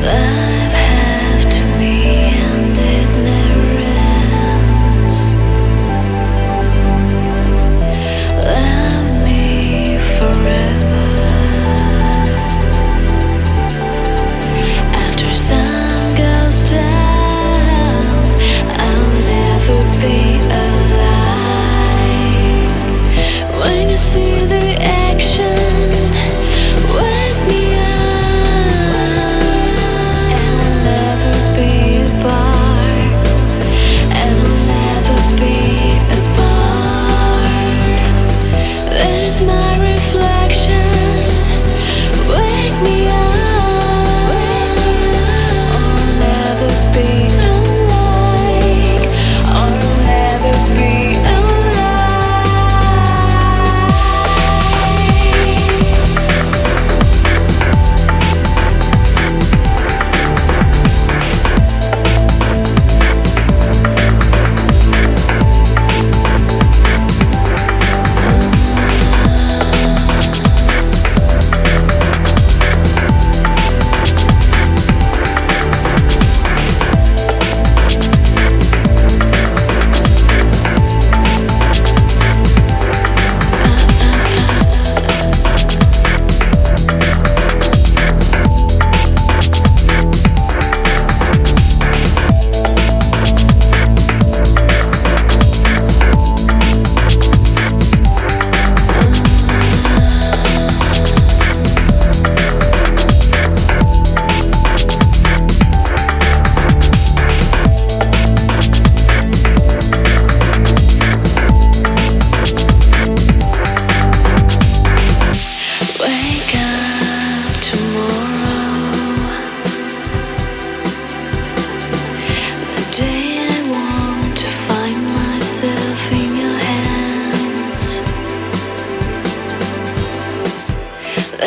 But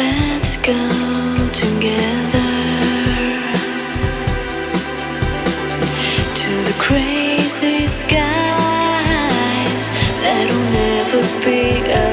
Let's together to the crazy skies that'll never be.